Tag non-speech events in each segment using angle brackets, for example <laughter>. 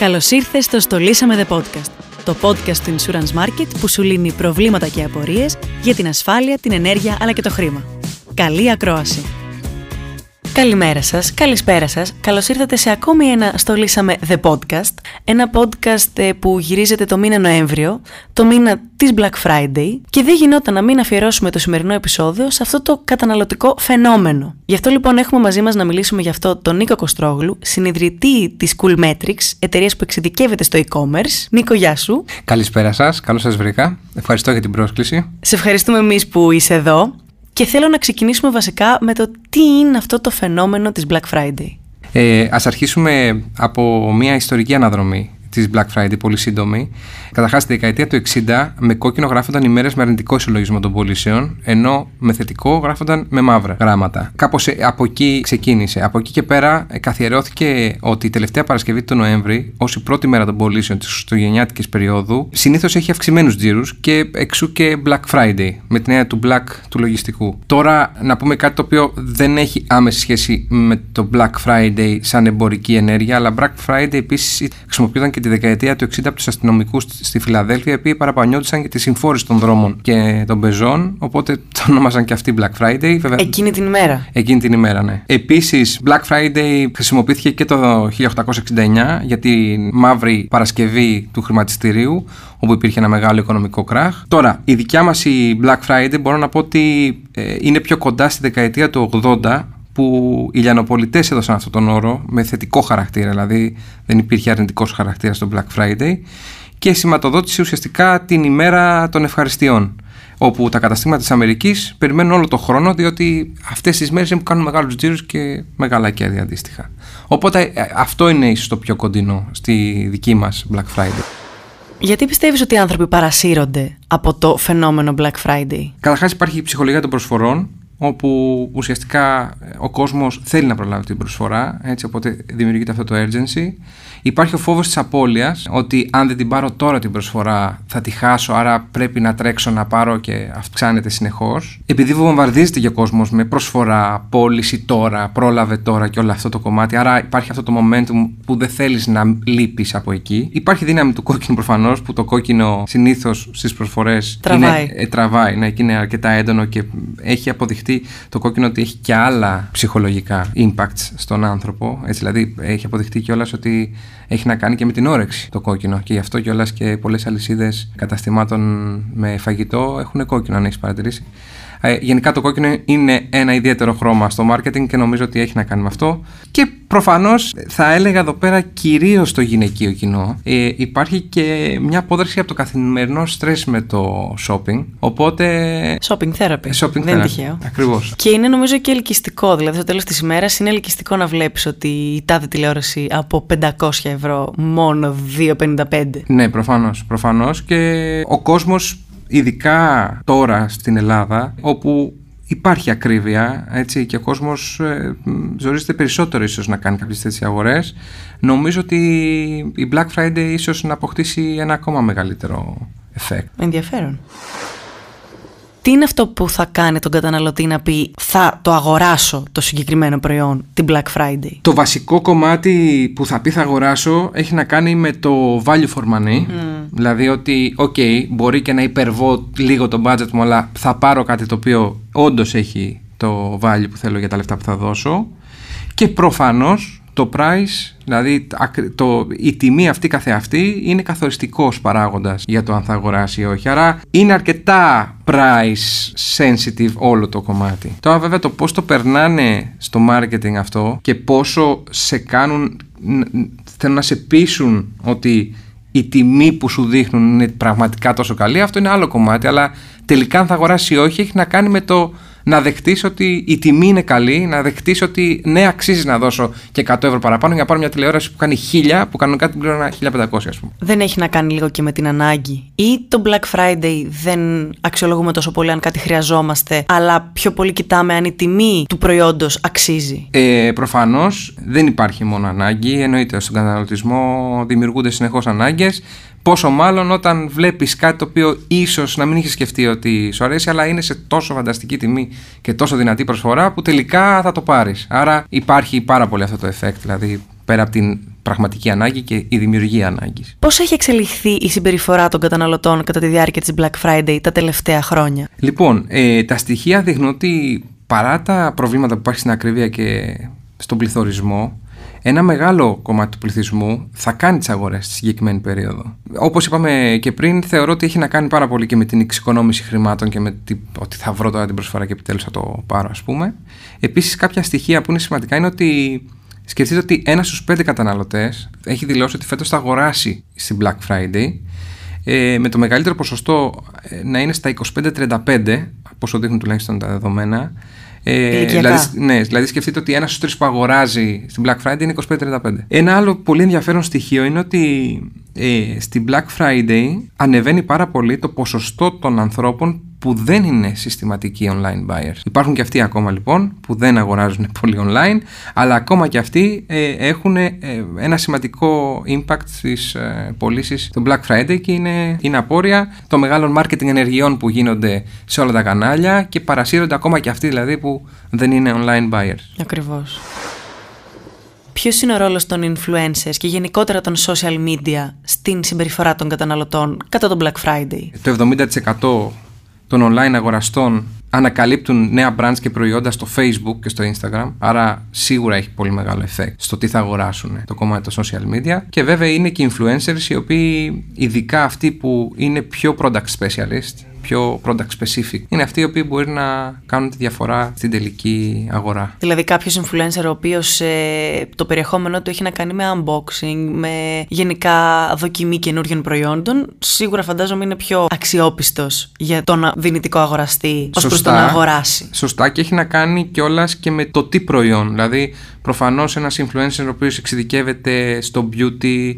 Καλώς ήρθες στο «Στολίσαμε The Podcast», το podcast του Insurance Market που σου λύνει προβλήματα και απορίες για την ασφάλεια, την ενέργεια αλλά και το χρήμα. Καλή ακρόαση! Καλημέρα σας, καλησπέρα σας. Καλώς ήρθατε σε ακόμη ένα «Στολίσαμε The Podcast», ένα podcast ε, που γυρίζεται το μήνα Νοέμβριο, το μήνα της Black Friday και δεν γινόταν να μην αφιερώσουμε το σημερινό επεισόδιο σε αυτό το καταναλωτικό φαινόμενο. Γι' αυτό λοιπόν έχουμε μαζί μας να μιλήσουμε για αυτό τον Νίκο Κοστρόγλου, συνειδητή της Coolmetrics, εταιρείας που εξειδικεύεται στο e-commerce. Νίκο, γεια σου. Καλησπέρα σας, καλώς σας βρήκα. Ευχαριστώ για την πρόσκληση. Σε ευχαριστούμε εμείς που είσαι εδώ. Και θέλω να ξεκινήσουμε βασικά με το τι είναι αυτό το φαινόμενο της Black Friday. Ε, ας αρχίσουμε από μια ιστορική αναδρομή της Black Friday, πολύ σύντομη. Καταρχάς, στη δεκαετία του 60, με κόκκινο γράφονταν ημέρε με αρνητικό συλλογισμό των πωλήσεων, ενώ με θετικό γράφονταν με μαύρα γράμματα. Κάπως ε, από εκεί ξεκίνησε. Από εκεί και πέρα ε, καθιερώθηκε ότι η τελευταία Παρασκευή του Νοέμβρη, ως η πρώτη μέρα των πωλήσεων της Χριστουγεννιάτικης περίοδου, συνήθως έχει αυξημένους τζίρους και εξού και Black Friday, με την έννοια του Black του λογιστικού. Τώρα, να πούμε κάτι το οποίο δεν έχει άμεση σχέση με το Black Friday σαν εμπορική ενέργεια, αλλά Black Friday επίσης χρησιμοποιούνταν και τη δεκαετία του 60 από τους αστυνομικούς στη Φιλαδέλφια, οι οποίοι παραπανιόντουσαν για τη συμφόρηση των δρόμων και των πεζών. Οπότε <laughs> το ονόμαζαν και αυτοί Black Friday. Βέβαια, εκείνη την ημέρα. Εκείνη την ημέρα, ναι. Επίσης, Black Friday χρησιμοποιήθηκε και το 1869 για τη μαύρη Παρασκευή του χρηματιστηρίου, όπου υπήρχε ένα μεγάλο οικονομικό κράχ. Τώρα, η δικιά μας η Black Friday μπορώ να πω ότι ε, είναι πιο κοντά στη δεκαετία του 80 που οι λιανοπολιτές έδωσαν αυτόν τον όρο με θετικό χαρακτήρα, δηλαδή δεν υπήρχε αρνητικός χαρακτήρας στο Black Friday και σηματοδότησε ουσιαστικά την ημέρα των ευχαριστειών όπου τα καταστήματα της Αμερικής περιμένουν όλο το χρόνο διότι αυτές τις μέρες κάνουν μεγάλους τζίρους και μεγάλα κέρδη αντίστοιχα. Οπότε ε, αυτό είναι ίσως το πιο κοντινό στη δική μας Black Friday. Γιατί πιστεύεις ότι οι άνθρωποι παρασύρονται από το φαινόμενο Black Friday? Καταρχάς υπάρχει η ψυχολογία των προσφορών όπου ουσιαστικά ο κόσμος θέλει να προλάβει την προσφορά, έτσι, οπότε δημιουργείται αυτό το urgency. Υπάρχει ο φόβος της απώλειας, ότι αν δεν την πάρω τώρα την προσφορά θα τη χάσω, άρα πρέπει να τρέξω να πάρω και αυξάνεται συνεχώς. Επειδή βομβαρδίζεται και ο κόσμος με προσφορά, πώληση τώρα, πρόλαβε τώρα και όλο αυτό το κομμάτι, άρα υπάρχει αυτό το momentum που δεν θέλεις να λείπεις από εκεί. Υπάρχει δύναμη του κόκκινου προφανώς, που το κόκκινο συνήθως στις προσφορές τραβάει. Είναι, ε, τραβάει, ναι, και είναι αρκετά έντονο και έχει αποδειχτεί το κόκκινο ότι έχει και άλλα ψυχολογικά impacts στον άνθρωπο. Έτσι, δηλαδή έχει αποδειχτεί κιόλας ότι έχει να κάνει και με την όρεξη το κόκκινο. Και γι' αυτό κιόλας και πολλές αλυσίδες καταστημάτων με φαγητό έχουν κόκκινο, αν έχεις παρατηρήσει. Ε, γενικά το κόκκινο είναι ένα ιδιαίτερο χρώμα στο marketing και νομίζω ότι έχει να κάνει με αυτό. Και προφανώς θα έλεγα εδώ πέρα κυρίως στο γυναικείο κοινό. Ε, υπάρχει και μια απόδραση από το καθημερινό στρες με το shopping. Οπότε. Shopping therapy. Shopping Δεν είναι τυχαίο. Ακριβώς. Και είναι νομίζω και ελκυστικό. Δηλαδή, στο τέλος της ημέρας είναι ελκυστικό να βλέπεις ότι η τάδε τηλεόραση από 500 ευρώ μόνο 2,55. Ναι, προφανώς. Προφανώς. Και ο κόσμος ειδικά τώρα στην Ελλάδα, όπου υπάρχει ακρίβεια έτσι, και ο κόσμος ε, ζορίζεται περισσότερο ίσως να κάνει κάποιες τέτοιες αγορές, νομίζω ότι η Black Friday ίσως να αποκτήσει ένα ακόμα μεγαλύτερο effect. Ενδιαφέρον τι είναι αυτό που θα κάνει τον καταναλωτή να πει θα το αγοράσω το συγκεκριμένο προϊόν την Black Friday. Το βασικό κομμάτι που θα πει θα αγοράσω έχει να κάνει με το value for money. Δηλαδή ότι, ok, μπορεί και να υπερβώ λίγο το budget μου, αλλά θα πάρω κάτι το οποίο όντως έχει το value που θέλω για τα λεφτά που θα δώσω. Και προφανώς το price, δηλαδή το, η τιμή αυτή καθεαυτή είναι καθοριστικός παράγοντας για το αν θα αγοράσει ή όχι. Άρα είναι αρκετά price sensitive όλο το κομμάτι. Τώρα βέβαια το πώς το περνάνε στο marketing αυτό και πόσο σε κάνουν, θέλουν να σε πείσουν ότι η τιμή που σου δείχνουν είναι πραγματικά τόσο καλή, αυτό είναι άλλο κομμάτι, αλλά τελικά αν θα αγοράσει ή όχι έχει να κάνει με το να δεχτείς ότι η τιμή είναι καλή, να δεχτείς ότι ναι, αξίζει να δώσω και 100 ευρώ παραπάνω για να πάρω μια τηλεόραση που κάνει 1000, που κανονικά την πλήρωνα 1500, ας πούμε. Δεν έχει να κάνει λίγο και με την ανάγκη. Ή το Black Friday δεν αξιολογούμε τόσο πολύ αν κάτι χρειαζόμαστε, αλλά πιο πολύ κοιτάμε αν η τιμή του προϊόντος αξίζει. Ε, Προφανώς δεν υπάρχει μόνο ανάγκη. Εννοείται στον καταναλωτισμό δημιουργούνται συνεχώς ανάγκες. Πόσο μάλλον όταν βλέπεις κάτι το οποίο ίσως να μην είχες σκεφτεί ότι σου αρέσει, αλλά είναι σε τόσο φανταστική τιμή και τόσο δυνατή προσφορά που τελικά θα το πάρεις. Άρα υπάρχει πάρα πολύ αυτό το effect. Δηλαδή πέρα από την πραγματική ανάγκη και η δημιουργία ανάγκης. Πώς έχει εξελιχθεί η συμπεριφορά των καταναλωτών κατά τη διάρκεια της Black Friday τα τελευταία χρόνια; Λοιπόν, ε, τα στοιχεία δείχνουν ότι παρά τα προβλήματα που υπάρχει στην ακρίβεια και στον πληθωρισμό, ένα μεγάλο κομμάτι του πληθυσμού θα κάνει τις αγορές στη συγκεκριμένη περίοδο. Όπως είπαμε και πριν, θεωρώ ότι έχει να κάνει πάρα πολύ και με την εξοικονόμηση χρημάτων και με τη, ότι θα βρω τώρα την προσφορά και επιτέλους θα το πάρω, ας πούμε. Επίσης, κάποια στοιχεία που είναι σημαντικά είναι ότι σκεφτείτε ότι ένας στους πέντε καταναλωτές έχει δηλώσει ότι φέτος θα αγοράσει στην Black Friday. Ε, με το μεγαλύτερο ποσοστό ε, να είναι στα 25-35, όπω δείχνουν τουλάχιστον τα δεδομένα, ε, δηλαδή, ναι, δηλαδή σκεφτείτε ότι ένας στους τρεις που αγοράζει στην Black Friday είναι 25-35. Ένα άλλο πολύ ενδιαφέρον στοιχείο είναι ότι ε, στην Black Friday ανεβαίνει πάρα πολύ το ποσοστό των ανθρώπων που δεν είναι συστηματικοί online buyers. Υπάρχουν και αυτοί ακόμα λοιπόν που δεν αγοράζουν <laughs> πολύ online, αλλά ακόμα και αυτοί ε, έχουν ε, ένα σημαντικό impact στις ε, πωλήσεις του Black Friday και είναι, είναι απόρρια των μεγάλων marketing ενεργειών που γίνονται σε όλα τα κανάλια και παρασύρονται ακόμα και αυτοί δηλαδή που δεν είναι online buyers. Ακριβώς. Ποιος είναι ο ρόλος των influencers και γενικότερα των social media στην συμπεριφορά των καταναλωτών κατά τον Black Friday; Το 70% των online αγοραστών ανακαλύπτουν νέα brands και προϊόντα στο Facebook και στο Instagram. Άρα σίγουρα έχει πολύ μεγάλο effect στο τι θα αγοράσουν το κομμάτι των social media. Και βέβαια είναι και influencers οι οποίοι, ειδικά αυτοί που είναι πιο product specialist, πιο product specific. Είναι αυτοί οι οποίοι μπορεί να κάνουν τη διαφορά στην τελική αγορά. Δηλαδή κάποιος influencer ο οποίος ε, το περιεχόμενό του έχει να κάνει με unboxing, με γενικά δοκιμή καινούριων προϊόντων, σίγουρα φαντάζομαι είναι πιο αξιόπιστος για τον δυνητικό αγοραστή ως προς το να αγοράσει. Σωστά και έχει να κάνει κιόλας και με το τι προϊόν. Δηλαδή Προφανώς ένας influencer ο οποίος εξειδικεύεται στο beauty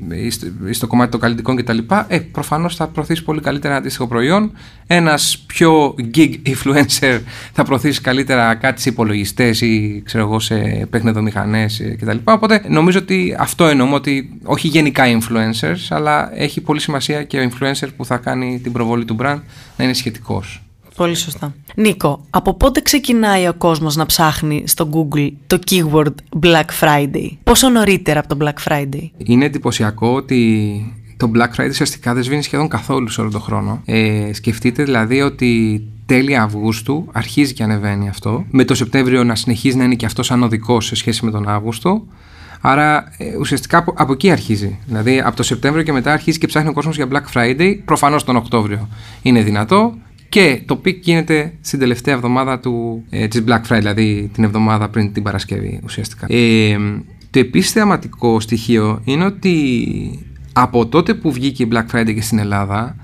ή στο κομμάτι των καλλιτικών κτλ. Ε, προφανώς θα προωθήσει πολύ καλύτερα ένα αντίστοιχο προϊόν. Ένα πιο gig influencer θα προωθήσει καλύτερα κάτι σε υπολογιστές ή ξέρω εγώ σε παιχνεδομηχανέ κτλ. Οπότε νομίζω ότι αυτό εννοούμε ότι όχι γενικά influencers, αλλά έχει πολύ σημασία και ο influencer που θα κάνει την προβολή του brand να είναι σχετικός. Πολύ σωστά. Νίκο, από πότε ξεκινάει ο κόσμος να ψάχνει στο Google το keyword Black Friday? Πόσο νωρίτερα από το Black Friday? Είναι εντυπωσιακό ότι το Black Friday ουσιαστικά δεν σβήνει σχεδόν καθόλου σε όλο τον χρόνο. Ε, σκεφτείτε δηλαδή ότι τέλη Αυγούστου αρχίζει και ανεβαίνει αυτό. Με το Σεπτέμβριο να συνεχίζει να είναι και αυτό ανωδικό σε σχέση με τον Αύγουστο. Άρα ε, ουσιαστικά από, από, εκεί αρχίζει. Δηλαδή από το Σεπτέμβριο και μετά αρχίζει και ψάχνει ο κόσμος για Black Friday. Προφανώς τον Οκτώβριο είναι δυνατό και το peak γίνεται στην τελευταία εβδομάδα του, ε, της Black Friday, δηλαδή την εβδομάδα πριν την Παρασκευή ουσιαστικά. Ε, το επίσης θεαματικό στοιχείο είναι ότι από τότε που βγήκε η Black Friday και στην Ελλάδα,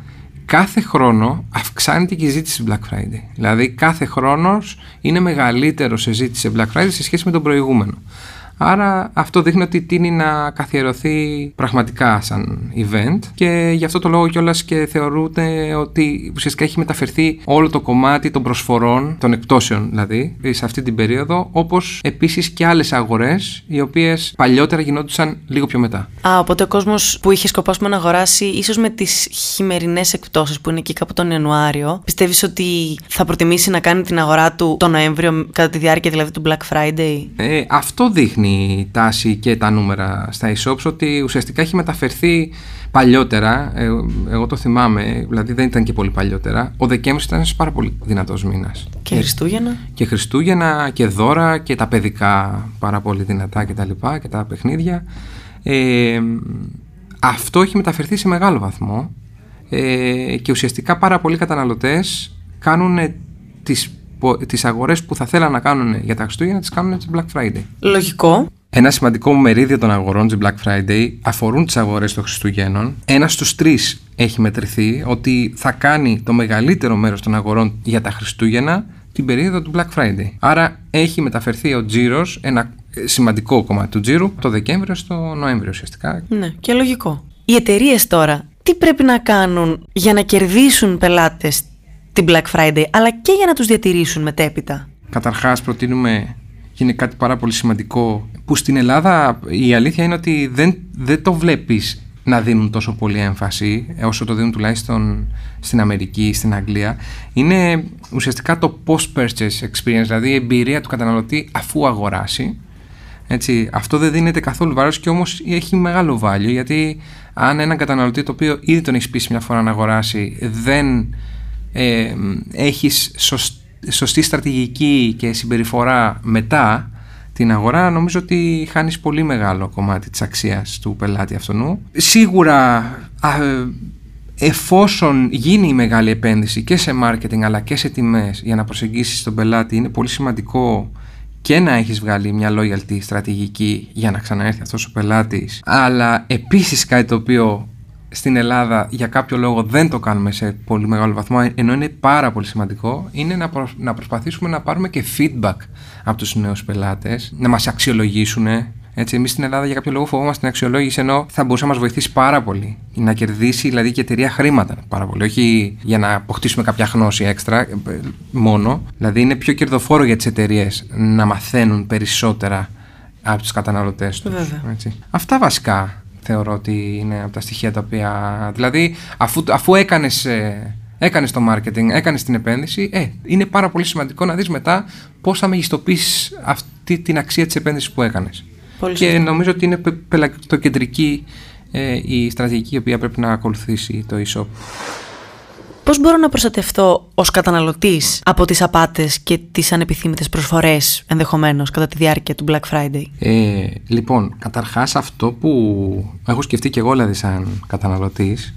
κάθε χρόνο αυξάνεται και η ζήτηση Black Friday. Δηλαδή κάθε χρόνος είναι μεγαλύτερο σε ζήτηση σε Black Friday σε σχέση με τον προηγούμενο. Άρα αυτό δείχνει ότι τείνει να καθιερωθεί πραγματικά σαν event και γι' αυτό το λόγο κιόλας και θεωρούνται ότι ουσιαστικά έχει μεταφερθεί όλο το κομμάτι των προσφορών, των εκπτώσεων δηλαδή, σε αυτή την περίοδο, όπως επίσης και άλλες αγορές, οι οποίες παλιότερα γινόντουσαν λίγο πιο μετά. Α, οπότε ο κόσμος που είχε σκοπό να αγοράσει, ίσως με τις χειμερινές εκπτώσεις που είναι εκεί κάπου τον Ιανουάριο, πιστεύεις ότι θα προτιμήσει να κάνει την αγορά του τον Νοέμβριο, κατά τη διάρκεια δηλαδή του Black Friday; Ε, αυτό δείχνει η τάση και τα νούμερα στα e-shops ότι ουσιαστικά έχει μεταφερθεί παλιότερα, ε, εγώ το θυμάμαι, δηλαδή δεν ήταν και πολύ παλιότερα, ο Δεκέμβρης ήταν ένας πάρα πολύ δυνατός μήνας. Και Χριστούγεννα. Και Χριστούγεννα και δώρα και τα παιδικά πάρα πολύ δυνατά και τα λοιπά και τα παιχνίδια. Ε, αυτό έχει μεταφερθεί σε μεγάλο βαθμό ε, και ουσιαστικά πάρα πολλοί καταναλωτές κάνουν τις τις αγορές που θα θέλαν να κάνουν για τα Χριστούγεννα τις κάνουν την Black Friday. Λογικό. Ένα σημαντικό μερίδιο των αγορών της Black Friday αφορούν τις αγορές των Χριστουγέννων. Ένας στους τρεις έχει μετρηθεί ότι θα κάνει το μεγαλύτερο μέρος των αγορών για τα Χριστούγεννα την περίοδο του Black Friday. Άρα έχει μεταφερθεί ο τζίρος, ένα σημαντικό κομμάτι του τζίρου, το Δεκέμβριο στο Νοέμβριο ουσιαστικά. Ναι, και λογικό. Οι εταιρείες τώρα τι πρέπει να κάνουν για να κερδίσουν πελάτες την Black Friday, αλλά και για να τους διατηρήσουν μετέπειτα. Καταρχάς προτείνουμε και είναι κάτι πάρα πολύ σημαντικό που στην Ελλάδα η αλήθεια είναι ότι δεν, δεν το βλέπεις να δίνουν τόσο πολύ έμφαση όσο το δίνουν τουλάχιστον στην Αμερική, στην Αγγλία είναι ουσιαστικά το post-purchase experience δηλαδή η εμπειρία του καταναλωτή αφού αγοράσει Έτσι, αυτό δεν δίνεται καθόλου βάρος και όμως έχει μεγάλο value γιατί αν έναν καταναλωτή το οποίο ήδη τον έχει πείσει μια φορά να αγοράσει δεν ε, έχεις σωστή στρατηγική και συμπεριφορά μετά την αγορά νομίζω ότι χάνεις πολύ μεγάλο κομμάτι της αξίας του πελάτη αυτού. Σίγουρα εφόσον γίνει η μεγάλη επένδυση και σε marketing αλλά και σε τιμές για να προσεγγίσεις τον πελάτη είναι πολύ σημαντικό και να έχεις βγάλει μια loyalty στρατηγική για να ξαναέρθει αυτός ο πελάτης αλλά επίσης κάτι το οποίο στην Ελλάδα για κάποιο λόγο δεν το κάνουμε σε πολύ μεγάλο βαθμό ενώ είναι πάρα πολύ σημαντικό είναι να, να προσπαθήσουμε να πάρουμε και feedback από τους νέους πελάτες να μας αξιολογήσουν έτσι, εμείς στην Ελλάδα για κάποιο λόγο φοβόμαστε την αξιολόγηση ενώ θα μπορούσε να μας βοηθήσει πάρα πολύ. Να κερδίσει δηλαδή και εταιρεία χρήματα πάρα πολύ. Όχι για να αποκτήσουμε κάποια γνώση έξτρα ε, μόνο. Δηλαδή είναι πιο κερδοφόρο για τις εταιρείες να μαθαίνουν περισσότερα από τους καταναλωτές τους. Αυτά βασικά θεωρώ ότι είναι από τα στοιχεία τα οποία. Δηλαδή, αφού, αφού έκανες. Έκανες το marketing, έκανες την επένδυση, ε, είναι πάρα πολύ σημαντικό να δεις μετά πώς θα μεγιστοποιήσει αυτή την αξία της επένδυσης που έκανες και νομίζω ότι είναι πελατοκεντρική ε, η στρατηγική η οποία πρέπει να ακολουθήσει το e-shop. Πώς μπορώ να προστατευτώ ως καταναλωτής από τις απάτες και τις ανεπιθύμητες προσφορές ενδεχομένως κατά τη διάρκεια του Black Friday; Ε, λοιπόν, καταρχάς αυτό που έχω σκεφτεί και εγώ δηλαδή σαν καταναλωτής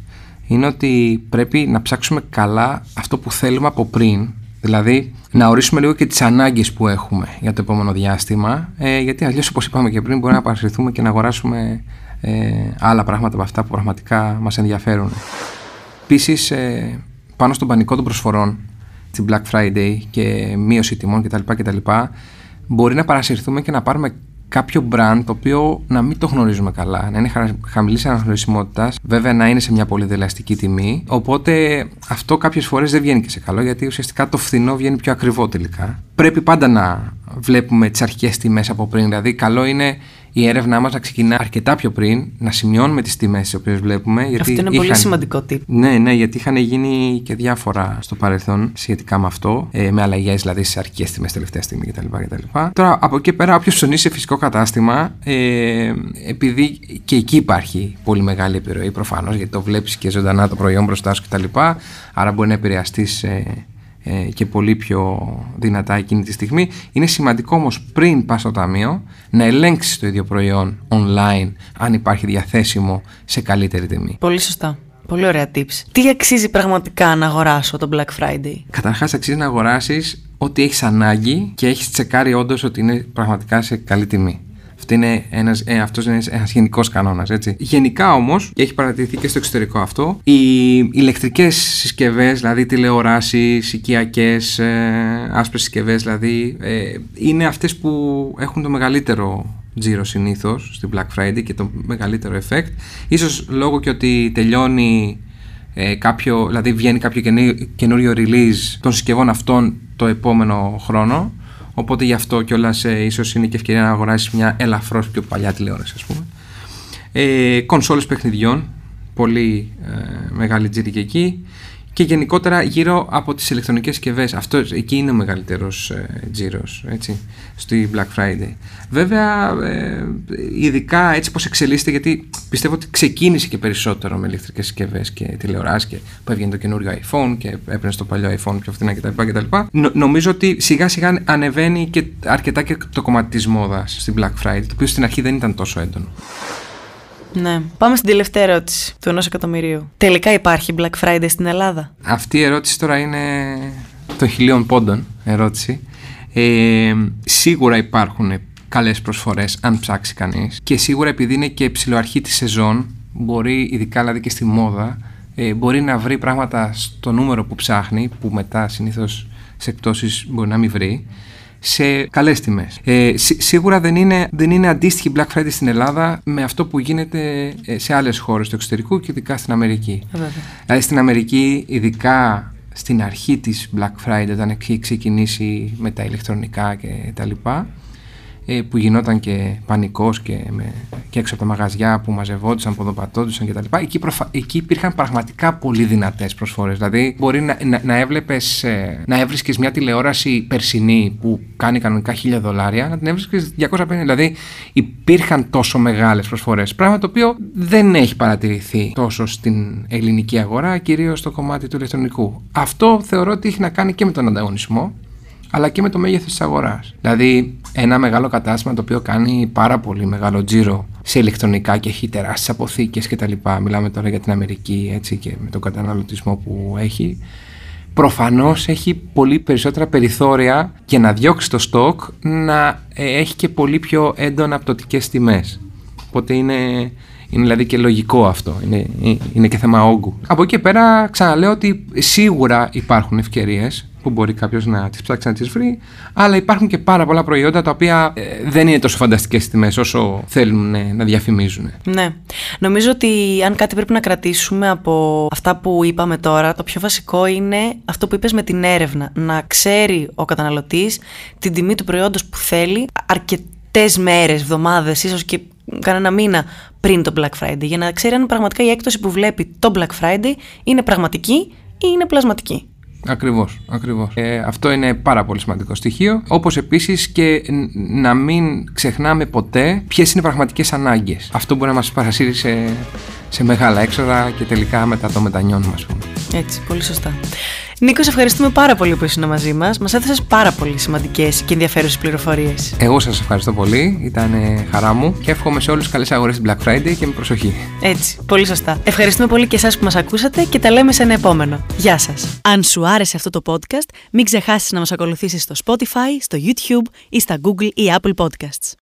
είναι ότι πρέπει να ψάξουμε καλά αυτό που θέλουμε από πριν Δηλαδή, να ορίσουμε λίγο και τις ανάγκες που έχουμε για το επόμενο διάστημα, ε, γιατί αλλιώς, όπως είπαμε και πριν, μπορεί να παρασυρθούμε και να αγοράσουμε ε, άλλα πράγματα από αυτά που πραγματικά μας ενδιαφέρουν. Επίσης, ε, πάνω στον πανικό των προσφορών, την Black Friday και μείωση τιμών κτλ. κτλ μπορεί να παρασυρθούμε και να πάρουμε κάποιο brand το οποίο να μην το γνωρίζουμε καλά, να είναι χαμηλής αναγνωρισιμότητας, βέβαια να είναι σε μια πολύ δελαστική τιμή. Οπότε αυτό κάποιες φορές δεν βγαίνει και σε καλό, γιατί ουσιαστικά το φθηνό βγαίνει πιο ακριβό τελικά. Πρέπει πάντα να βλέπουμε τις αρχικές τιμές από πριν. Δηλαδή, καλό είναι η έρευνά μας να ξεκινά αρκετά πιο πριν, να σημειώνουμε τις τιμές τις οποίες βλέπουμε. Γιατί αυτό είναι είχαν... πολύ σημαντικό τύπο. Ναι, ναι, γιατί είχαν γίνει και διάφορα στο παρελθόν σχετικά με αυτό, ε, με αλλαγές δηλαδή στι αρχικές τιμές, τελευταία στιγμή κτλ, κτλ. Τώρα από εκεί πέρα, όποιος ψωνίσει σε φυσικό κατάστημα, ε, επειδή και εκεί υπάρχει πολύ μεγάλη επιρροή προφανώς, γιατί το βλέπεις και ζωντανά το προϊόν μπροστά σου κτλ. Άρα μπορεί να επηρεαστείς ε, ε, και πολύ πιο δυνατά εκείνη τη στιγμή. Είναι σημαντικό όμως πριν πας στο ταμείο να ελέγξεις το ίδιο προϊόν online αν υπάρχει διαθέσιμο σε καλύτερη τιμή. Πολύ σωστά. Πολύ ωραία tips. Τι αξίζει πραγματικά να αγοράσω το Black Friday? Καταρχάς αξίζει να αγοράσεις ό,τι έχεις ανάγκη και έχεις τσεκάρει όντως ότι είναι πραγματικά σε καλή τιμή. Αυτό είναι ένας, ε, αυτός είναι ένας γενικός κανόνας, έτσι. Γενικά όμως, και έχει παρατηρηθεί και στο εξωτερικό αυτό, οι ηλεκτρικές συσκευές, δηλαδή τηλεοράσεις, οικιακές, ε, άσπρες συσκευές δηλαδή, ε, είναι αυτές που έχουν το μεγαλύτερο τζίρο συνήθως στην Black Friday και το μεγαλύτερο effect. Ίσως λόγω και ότι τελειώνει ε, κάποιο, δηλαδή βγαίνει κάποιο καινούριο release των συσκευών αυτών το επόμενο χρόνο Οπότε γι' αυτό κιόλας ε, ίσως είναι και ευκαιρία να αγοράσεις μια ελαφρώς πιο παλιά τηλεόραση, ας πούμε. Ε, κονσόλες παιχνιδιών, πολύ ε, μεγάλη τζίρη και εκεί και γενικότερα γύρω από τις ηλεκτρονικές συσκευές. Αυτό εκεί είναι ο μεγαλύτερος ε, τζίρος, έτσι, στη Black Friday. Βέβαια, ε, ειδικά έτσι πως εξελίσσεται, γιατί πιστεύω ότι ξεκίνησε και περισσότερο με ηλεκτρικές συσκευές και τηλεοράσεις και που έβγαινε το καινούριο iPhone και έπαιρνε το παλιό iPhone πιο φθηνά κτλ. κτλ. νομίζω ότι σιγά σιγά ανεβαίνει και αρκετά και το κομμάτι της μόδας στην Black Friday, το οποίο στην αρχή δεν ήταν τόσο έντονο. Ναι. Πάμε στην τελευταία ερώτηση του ενός εκατομμυρίου. Τελικά υπάρχει Black Friday στην Ελλάδα; Αυτή η ερώτηση τώρα είναι των χιλίων πόντων ερώτηση. Ε, σίγουρα υπάρχουν καλές προσφορές αν ψάξει κανείς και σίγουρα επειδή είναι και ψηλοαρχή της σεζόν μπορεί ειδικά δηλαδή και στη μόδα ε, μπορεί να βρει πράγματα στο νούμερο που ψάχνει που μετά συνήθως σε εκπτώσεις μπορεί να μην βρει σε καλές τιμές. Ε, σίγουρα δεν είναι, δεν είναι αντίστοιχη Black Friday στην Ελλάδα με αυτό που γίνεται ε, σε άλλες χώρες του εξωτερικού και ειδικά στην Αμερική. Δηλαδή στην Αμερική ειδικά στην αρχή της Black Friday όταν έχει ξεκινήσει με τα ηλεκτρονικά και τα λοιπά ε, που γινόταν και πανικός και, με, και έξω από τα μαγαζιά που μαζευόντουσαν, ποδοπατώντουσαν κτλ. Εκεί, προφα... εκεί υπήρχαν πραγματικά πολύ δυνατές προσφορές. Δηλαδή μπορεί να, να, να έβλεπες, ε, να έβρισκες μια τηλεόραση περσινή που κάνει κανονικά χίλια δολάρια, να την έβρισκες 250. Δηλαδή υπήρχαν τόσο μεγάλες προσφορές. Πράγμα το οποίο δεν έχει παρατηρηθεί τόσο στην ελληνική αγορά, κυρίως στο κομμάτι του ηλεκτρονικού. Αυτό θεωρώ ότι έχει να κάνει και με τον ανταγωνισμό αλλά και με το μέγεθος της αγοράς. Δηλαδή, ένα μεγάλο κατάστημα το οποίο κάνει πάρα πολύ μεγάλο τζίρο σε ηλεκτρονικά και έχει τεράστιες αποθήκες κτλ. Μιλάμε τώρα για την Αμερική έτσι, και με τον καταναλωτισμό που έχει. Προφανώς έχει πολύ περισσότερα περιθώρια και να διώξει το στόκ να ε, έχει και πολύ πιο έντονα πτωτικές τιμές. Οπότε είναι, είναι δηλαδή και λογικό αυτό. Είναι, είναι και θέμα όγκου. Από εκεί και πέρα ξαναλέω ότι σίγουρα υπάρχουν ευκαιρίες που μπορεί κάποιος να τις ψάξει να τις βρει. Αλλά υπάρχουν και πάρα πολλά προϊόντα τα οποία ε, δεν είναι τόσο φανταστικές τιμέ όσο θέλουν ε, να διαφημίζουν. Ναι. Νομίζω ότι αν κάτι πρέπει να κρατήσουμε από αυτά που είπαμε τώρα, το πιο βασικό είναι αυτό που είπες με την έρευνα. Να ξέρει ο καταναλωτής την τιμή του προϊόντος που θέλει αρκετές μέρες, εβδομάδες, ίσως και κανένα μήνα πριν το Black Friday, για να ξέρει αν πραγματικά η έκπτωση που βλέπει το Black Friday είναι πραγματική ή είναι πλασματική. Ακριβώς. Ακριβώς. Ε, αυτό είναι πάρα πολύ σημαντικό στοιχείο. Όπως επίσης και να μην ξεχνάμε ποτέ ποιες είναι οι πραγματικές ανάγκες. Αυτό μπορεί να μας παρασύρει σε, σε μεγάλα έξοδα και τελικά μετά το μετανιώνουμε, ας πούμε. Έτσι, πολύ σωστά. Νίκος, ευχαριστούμε πάρα πολύ που ήσουν μαζί μας. Μας έθεσε πάρα πολύ σημαντικές και ενδιαφέρουσες πληροφορίες. Εγώ σας ευχαριστώ πολύ. Ήταν χαρά μου και εύχομαι σε όλους καλές αγορές την Black Friday και με προσοχή. Έτσι, πολύ σωστά. Ευχαριστούμε πολύ και εσάς που μας ακούσατε και τα λέμε σε ένα επόμενο. Γεια σας. Αν σου άρεσε αυτό το podcast, μην ξεχάσεις να μας ακολουθήσεις στο Spotify, στο YouTube ή στα Google ή Apple Podcasts.